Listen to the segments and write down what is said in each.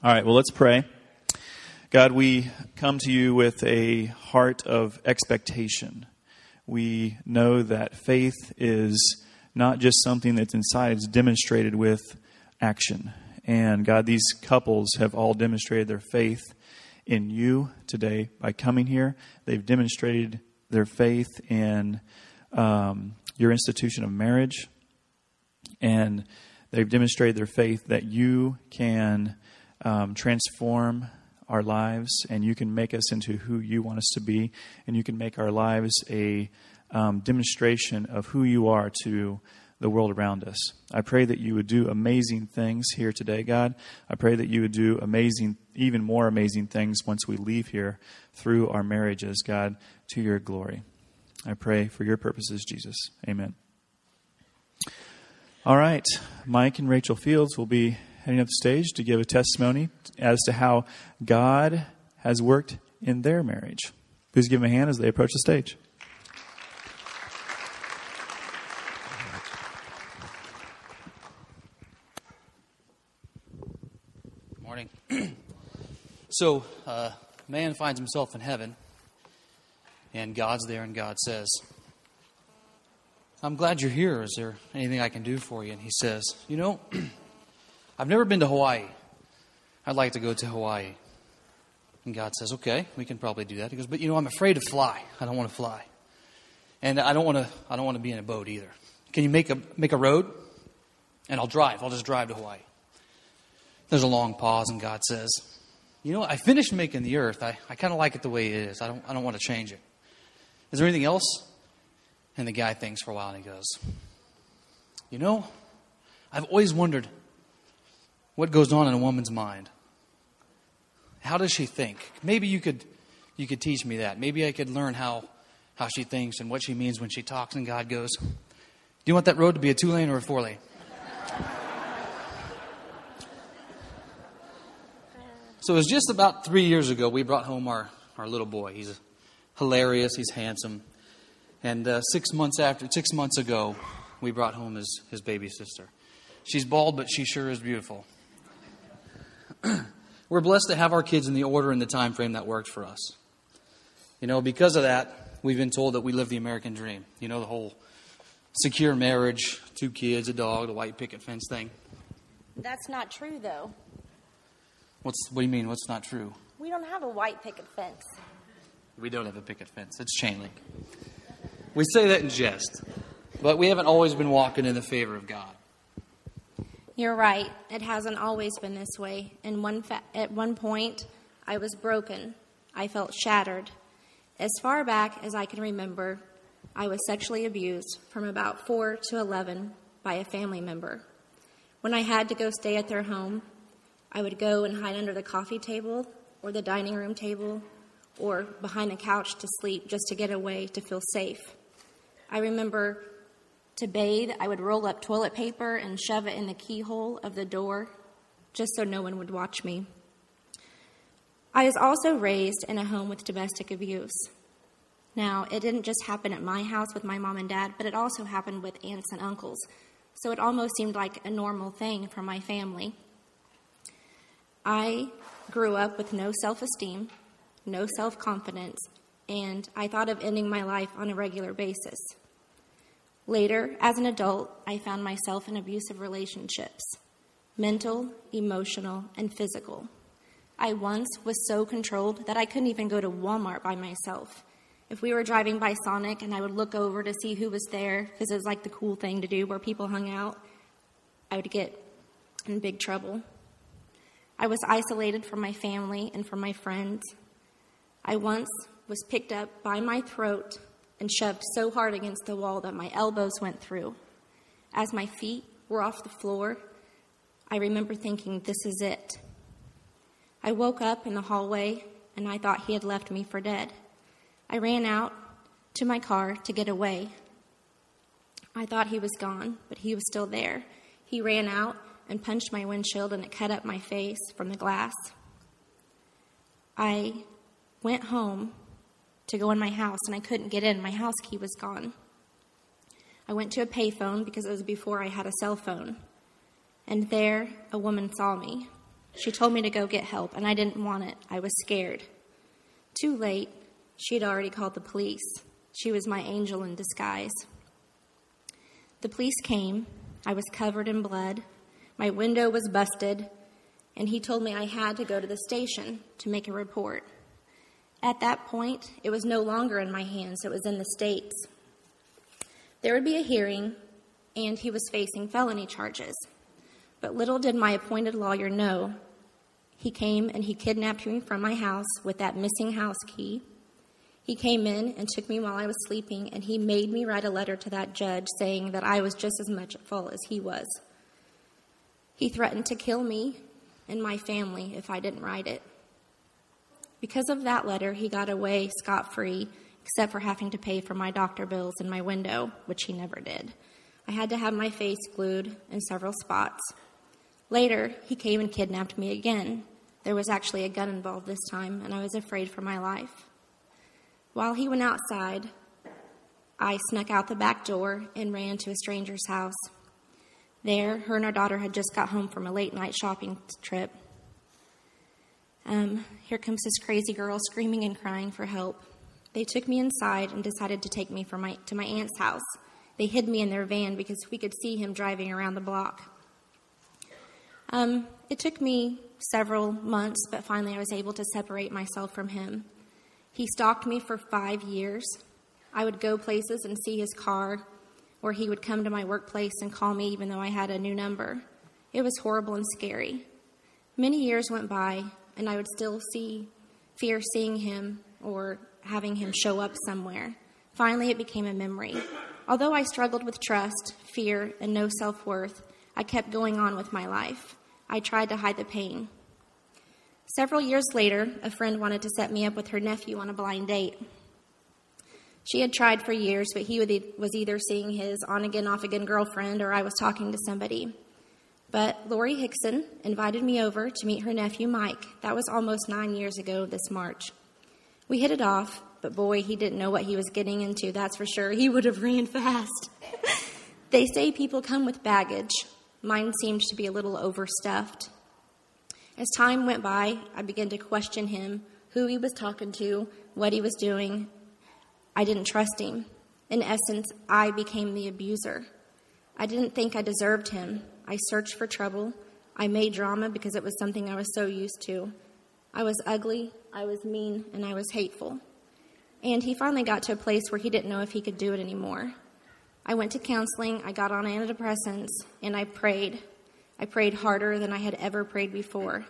All right, well, let's pray. God, we come to you with a heart of expectation. We know that faith is not just something that's inside, it's demonstrated with action. And God, these couples have all demonstrated their faith in you today by coming here. They've demonstrated their faith in um, your institution of marriage. And they've demonstrated their faith that you can um, transform our lives and you can make us into who you want us to be. And you can make our lives a um, demonstration of who you are to the world around us. I pray that you would do amazing things here today, God. I pray that you would do amazing, even more amazing things once we leave here through our marriages, God, to your glory. I pray for your purposes, Jesus. Amen. All right. Mike and Rachel Fields will be heading up the stage to give a testimony as to how God has worked in their marriage. Please give them a hand as they approach the stage. Good Morning. So, uh, man finds himself in heaven, and God's there, and God says, I'm glad you're here. Is there anything I can do for you? And he says, You know, I've never been to Hawaii. I'd like to go to Hawaii. And God says, Okay, we can probably do that. He goes, But you know, I'm afraid to fly. I don't want to fly. And I don't want to I don't want to be in a boat either. Can you make a make a road? And I'll drive. I'll just drive to Hawaii. There's a long pause, and God says, you know, I finished making the earth. I, I kind of like it the way it is. I don't, I don't want to change it. Is there anything else? And the guy thinks for a while and he goes, You know, I've always wondered what goes on in a woman's mind. How does she think? Maybe you could, you could teach me that. Maybe I could learn how, how she thinks and what she means when she talks. And God goes, Do you want that road to be a two lane or a four lane? So it was just about three years ago we brought home our, our little boy. He's hilarious, he's handsome. And uh, six months after, six months ago, we brought home his, his baby sister. She's bald, but she sure is beautiful. We're blessed to have our kids in the order and the time frame that worked for us. You know, because of that, we've been told that we live the American dream. You know, the whole secure marriage, two kids, a dog, the white picket fence thing. That's not true, though. What's, what do you mean? What's not true? We don't have a white picket fence. We don't have a picket fence. It's chain link. We say that in jest, but we haven't always been walking in the favor of God. You're right. It hasn't always been this way. And one fa- at one point, I was broken. I felt shattered. As far back as I can remember, I was sexually abused from about 4 to 11 by a family member. When I had to go stay at their home, I would go and hide under the coffee table or the dining room table or behind the couch to sleep just to get away to feel safe. I remember to bathe, I would roll up toilet paper and shove it in the keyhole of the door just so no one would watch me. I was also raised in a home with domestic abuse. Now, it didn't just happen at my house with my mom and dad, but it also happened with aunts and uncles. So it almost seemed like a normal thing for my family. I grew up with no self esteem, no self confidence, and I thought of ending my life on a regular basis. Later, as an adult, I found myself in abusive relationships mental, emotional, and physical. I once was so controlled that I couldn't even go to Walmart by myself. If we were driving by Sonic and I would look over to see who was there, because it was like the cool thing to do where people hung out, I would get in big trouble. I was isolated from my family and from my friends. I once was picked up by my throat and shoved so hard against the wall that my elbows went through. As my feet were off the floor, I remember thinking, this is it. I woke up in the hallway and I thought he had left me for dead. I ran out to my car to get away. I thought he was gone, but he was still there. He ran out and punched my windshield and it cut up my face from the glass. I went home to go in my house and I couldn't get in. My house key was gone. I went to a payphone because it was before I had a cell phone. And there, a woman saw me. She told me to go get help, and I didn't want it. I was scared. Too late, she had already called the police. She was my angel in disguise. The police came. I was covered in blood. My window was busted, and he told me I had to go to the station to make a report. At that point, it was no longer in my hands, it was in the state's. There would be a hearing, and he was facing felony charges. But little did my appointed lawyer know. He came and he kidnapped me from my house with that missing house key. He came in and took me while I was sleeping, and he made me write a letter to that judge saying that I was just as much at fault as he was. He threatened to kill me and my family if I didn't write it. Because of that letter, he got away scot free, except for having to pay for my doctor bills and my window, which he never did. I had to have my face glued in several spots. Later, he came and kidnapped me again. There was actually a gun involved this time, and I was afraid for my life. While he went outside, I snuck out the back door and ran to a stranger's house. There, her and her daughter had just got home from a late night shopping trip. Um, here comes this crazy girl screaming and crying for help. They took me inside and decided to take me my, to my aunt's house. They hid me in their van because we could see him driving around the block. Um, it took me several months, but finally I was able to separate myself from him. He stalked me for five years. I would go places and see his car, or he would come to my workplace and call me even though I had a new number. It was horrible and scary. Many years went by, and I would still see fear seeing him or having him show up somewhere. Finally, it became a memory. Although I struggled with trust, fear, and no self worth, I kept going on with my life. I tried to hide the pain. Several years later, a friend wanted to set me up with her nephew on a blind date. She had tried for years, but he was either seeing his on again, off again girlfriend or I was talking to somebody. But Lori Hickson invited me over to meet her nephew Mike. That was almost nine years ago this March. We hit it off, but boy, he didn't know what he was getting into, that's for sure. He would have ran fast. they say people come with baggage. Mine seemed to be a little overstuffed. As time went by, I began to question him, who he was talking to, what he was doing. I didn't trust him. In essence, I became the abuser. I didn't think I deserved him. I searched for trouble. I made drama because it was something I was so used to. I was ugly, I was mean, and I was hateful. And he finally got to a place where he didn't know if he could do it anymore. I went to counseling, I got on antidepressants, and I prayed. I prayed harder than I had ever prayed before.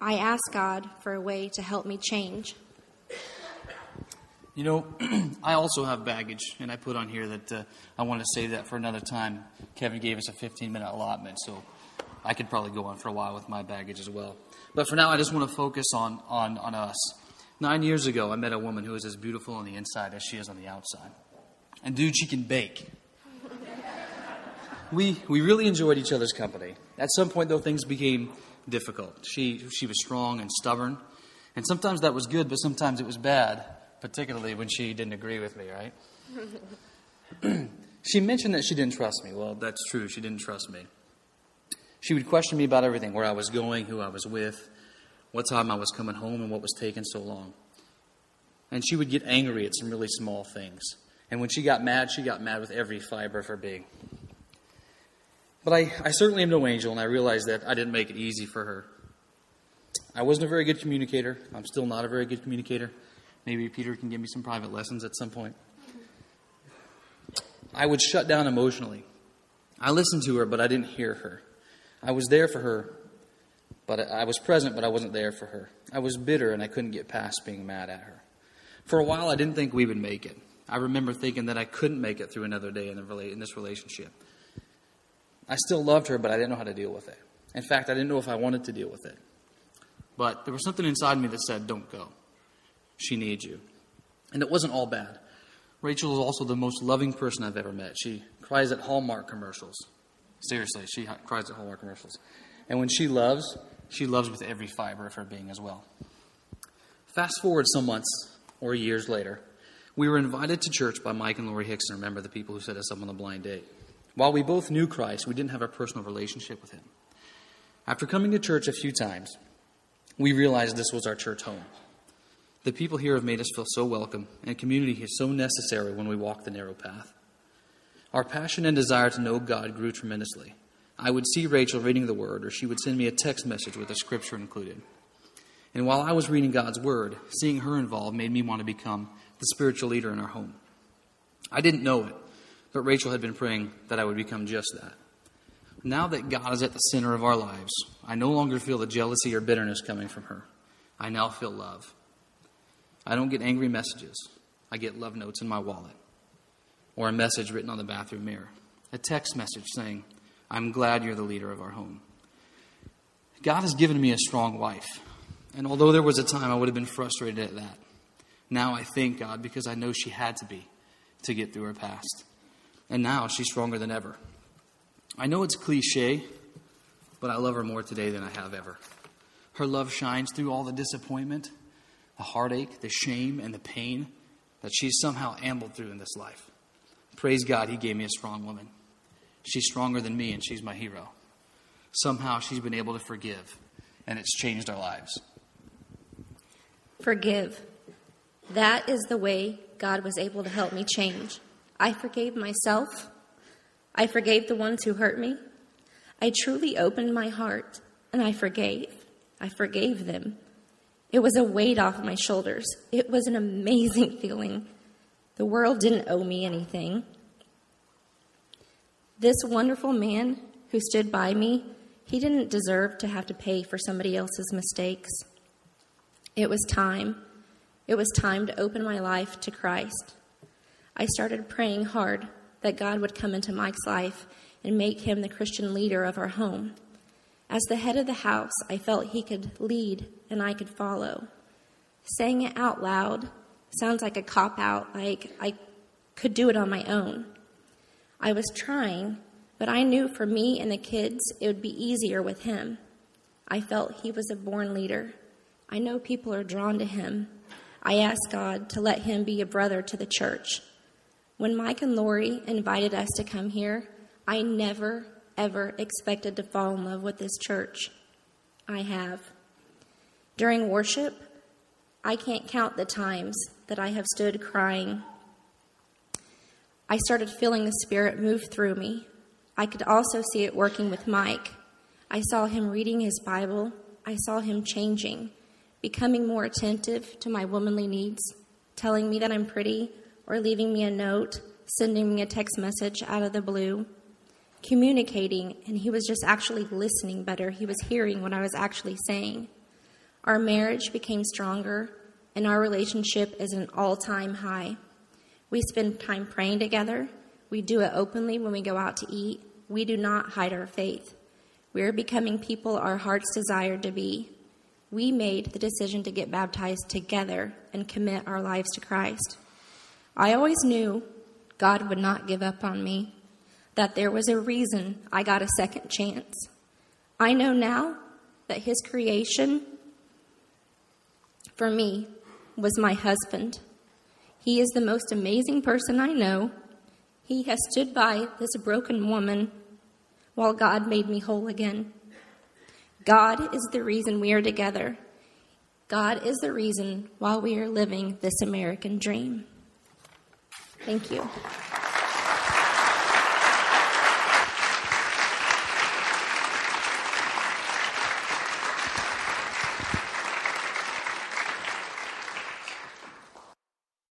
I asked God for a way to help me change. You know, I also have baggage, and I put on here that uh, I want to save that for another time. Kevin gave us a 15 minute allotment, so I could probably go on for a while with my baggage as well. But for now, I just want to focus on, on, on us. Nine years ago, I met a woman who is as beautiful on the inside as she is on the outside. And dude, she can bake. we, we really enjoyed each other's company. At some point, though, things became difficult. She, she was strong and stubborn, and sometimes that was good, but sometimes it was bad, particularly when she didn't agree with me, right? she mentioned that she didn't trust me. Well, that's true, she didn't trust me. She would question me about everything where I was going, who I was with, what time I was coming home, and what was taking so long. And she would get angry at some really small things. And when she got mad, she got mad with every fiber of her being. But I, I certainly am no angel, and I realized that I didn't make it easy for her. I wasn't a very good communicator. I'm still not a very good communicator. Maybe Peter can give me some private lessons at some point. I would shut down emotionally. I listened to her, but I didn't hear her. I was there for her, but I was present, but I wasn't there for her. I was bitter, and I couldn't get past being mad at her. For a while, I didn't think we would make it. I remember thinking that I couldn't make it through another day in, the, in this relationship. I still loved her, but I didn't know how to deal with it. In fact, I didn't know if I wanted to deal with it. But there was something inside me that said, Don't go. She needs you. And it wasn't all bad. Rachel is also the most loving person I've ever met. She cries at Hallmark commercials. Seriously, she cries at Hallmark commercials. And when she loves, she loves with every fiber of her being as well. Fast forward some months or years later, we were invited to church by Mike and Lori Hickson. Remember the people who set us up on the blind date. While we both knew Christ, we didn't have a personal relationship with him. After coming to church a few times, we realized this was our church home. The people here have made us feel so welcome, and community is so necessary when we walk the narrow path. Our passion and desire to know God grew tremendously. I would see Rachel reading the Word, or she would send me a text message with a scripture included. And while I was reading God's Word, seeing her involved made me want to become the spiritual leader in our home. I didn't know it, but Rachel had been praying that I would become just that. Now that God is at the center of our lives, I no longer feel the jealousy or bitterness coming from her. I now feel love. I don't get angry messages. I get love notes in my wallet, or a message written on the bathroom mirror, a text message saying, I'm glad you're the leader of our home. God has given me a strong wife, and although there was a time I would have been frustrated at that, now I thank God because I know she had to be to get through her past. And now she's stronger than ever. I know it's cliche, but I love her more today than I have ever. Her love shines through all the disappointment, the heartache, the shame, and the pain that she's somehow ambled through in this life. Praise God, He gave me a strong woman. She's stronger than me, and she's my hero. Somehow she's been able to forgive, and it's changed our lives. Forgive. That is the way God was able to help me change. I forgave myself. I forgave the ones who hurt me. I truly opened my heart and I forgave. I forgave them. It was a weight off my shoulders. It was an amazing feeling. The world didn't owe me anything. This wonderful man who stood by me, he didn't deserve to have to pay for somebody else's mistakes. It was time. It was time to open my life to Christ. I started praying hard that God would come into Mike's life and make him the Christian leader of our home. As the head of the house, I felt he could lead and I could follow. Saying it out loud sounds like a cop out, like I could do it on my own. I was trying, but I knew for me and the kids it would be easier with him. I felt he was a born leader. I know people are drawn to him. I asked God to let him be a brother to the church. When Mike and Lori invited us to come here, I never, ever expected to fall in love with this church. I have. During worship, I can't count the times that I have stood crying. I started feeling the Spirit move through me. I could also see it working with Mike. I saw him reading his Bible. I saw him changing becoming more attentive to my womanly needs, telling me that I'm pretty, or leaving me a note, sending me a text message out of the blue, communicating, and he was just actually listening better. He was hearing what I was actually saying. Our marriage became stronger, and our relationship is an all time high. We spend time praying together. We do it openly when we go out to eat. We do not hide our faith. We are becoming people our hearts desire to be we made the decision to get baptized together and commit our lives to Christ. I always knew God would not give up on me, that there was a reason I got a second chance. I know now that His creation for me was my husband. He is the most amazing person I know. He has stood by this broken woman while God made me whole again. God is the reason we are together. God is the reason why we are living this American dream. Thank you.